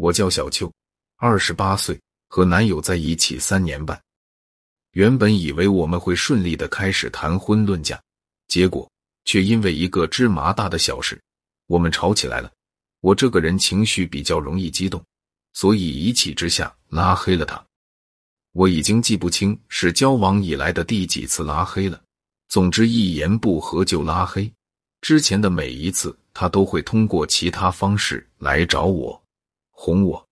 我叫小秋，二十八岁，和男友在一起三年半。原本以为我们会顺利的开始谈婚论嫁，结果却因为一个芝麻大的小事，我们吵起来了。我这个人情绪比较容易激动，所以一气之下拉黑了他。我已经记不清是交往以来的第几次拉黑了，总之一言不合就拉黑。之前的每一次，他都会通过其他方式来找我，哄我。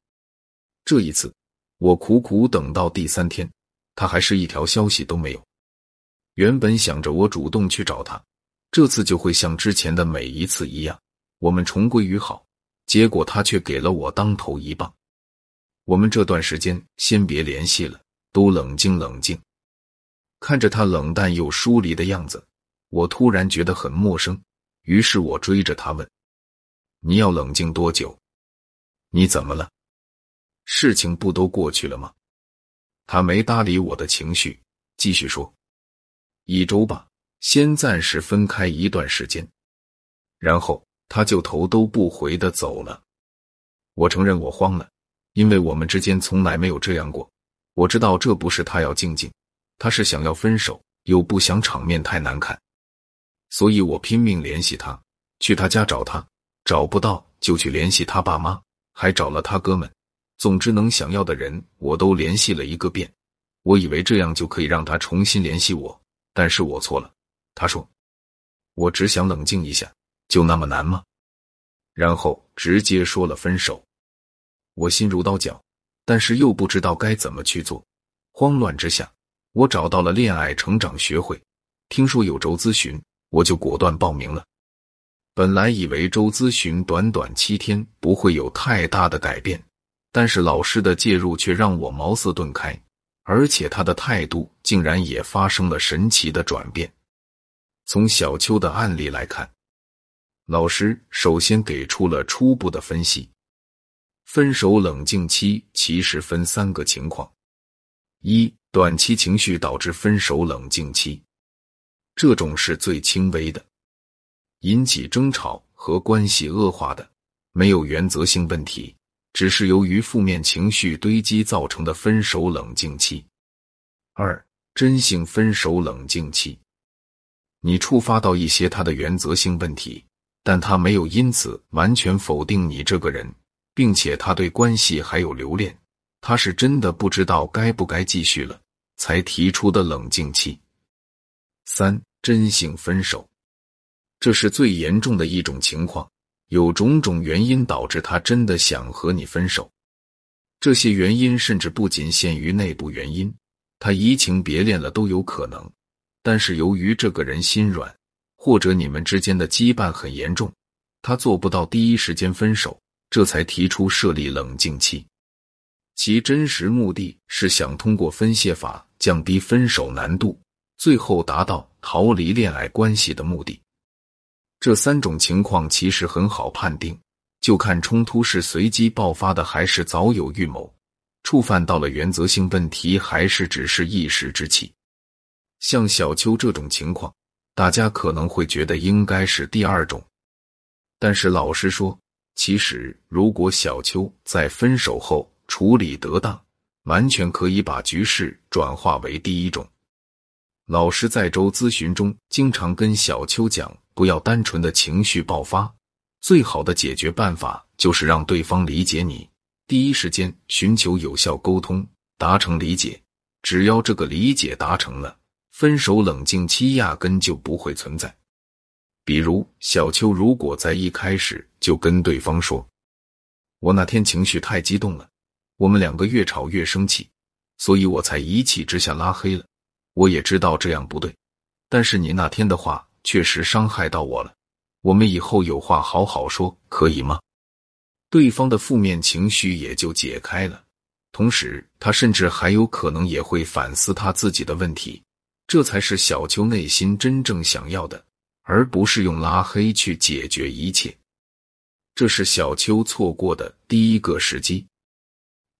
这一次，我苦苦等到第三天，他还是一条消息都没有。原本想着我主动去找他，这次就会像之前的每一次一样，我们重归于好。结果他却给了我当头一棒。我们这段时间先别联系了，都冷静冷静。看着他冷淡又疏离的样子，我突然觉得很陌生。于是我追着他问：“你要冷静多久？你怎么了？事情不都过去了吗？”他没搭理我的情绪，继续说：“一周吧，先暂时分开一段时间。”然后他就头都不回的走了。我承认我慌了，因为我们之间从来没有这样过。我知道这不是他要静静，他是想要分手，又不想场面太难看。所以我拼命联系他，去他家找他，找不到就去联系他爸妈，还找了他哥们。总之，能想要的人我都联系了一个遍。我以为这样就可以让他重新联系我，但是我错了。他说：“我只想冷静一下，就那么难吗？”然后直接说了分手。我心如刀绞，但是又不知道该怎么去做。慌乱之下，我找到了恋爱成长学会，听说有周咨询。我就果断报名了。本来以为周咨询短短七天不会有太大的改变，但是老师的介入却让我茅塞顿开，而且他的态度竟然也发生了神奇的转变。从小邱的案例来看，老师首先给出了初步的分析：分手冷静期其实分三个情况，一短期情绪导致分手冷静期。这种是最轻微的，引起争吵和关系恶化的，没有原则性问题，只是由于负面情绪堆积造成的分手冷静期。二，真性分手冷静期，你触发到一些他的原则性问题，但他没有因此完全否定你这个人，并且他对关系还有留恋，他是真的不知道该不该继续了，才提出的冷静期。三。真性分手，这是最严重的一种情况。有种种原因导致他真的想和你分手，这些原因甚至不仅限于内部原因，他移情别恋了都有可能。但是由于这个人心软，或者你们之间的羁绊很严重，他做不到第一时间分手，这才提出设立冷静期。其真实目的是想通过分泄法降低分手难度。最后达到逃离恋爱关系的目的。这三种情况其实很好判定，就看冲突是随机爆发的，还是早有预谋，触犯到了原则性问题，还是只是一时之气。像小邱这种情况，大家可能会觉得应该是第二种，但是老实说，其实如果小邱在分手后处理得当，完全可以把局势转化为第一种。老师在周咨询中经常跟小邱讲，不要单纯的情绪爆发，最好的解决办法就是让对方理解你，第一时间寻求有效沟通，达成理解。只要这个理解达成了，分手冷静期压根就不会存在。比如小邱如果在一开始就跟对方说：“我那天情绪太激动了，我们两个越吵越生气，所以我才一气之下拉黑了。”我也知道这样不对，但是你那天的话确实伤害到我了。我们以后有话好好说，可以吗？对方的负面情绪也就解开了，同时他甚至还有可能也会反思他自己的问题，这才是小邱内心真正想要的，而不是用拉黑去解决一切。这是小邱错过的第一个时机，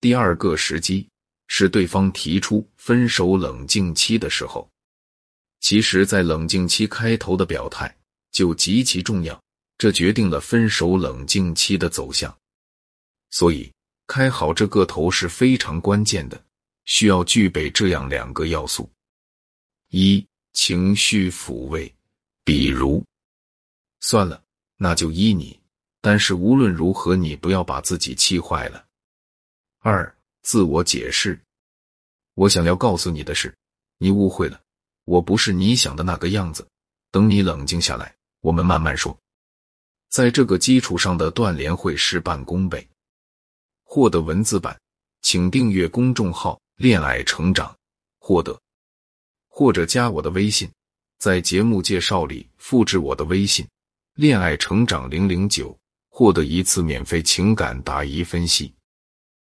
第二个时机。是对方提出分手冷静期的时候，其实，在冷静期开头的表态就极其重要，这决定了分手冷静期的走向。所以，开好这个头是非常关键的，需要具备这样两个要素：一、情绪抚慰，比如，算了，那就依你。但是无论如何，你不要把自己气坏了。二、自我解释，我想要告诉你的是，你误会了，我不是你想的那个样子。等你冷静下来，我们慢慢说。在这个基础上的断联会事半功倍。获得文字版，请订阅公众号“恋爱成长”，获得或者加我的微信，在节目介绍里复制我的微信“恋爱成长零零九”，获得一次免费情感答疑分析。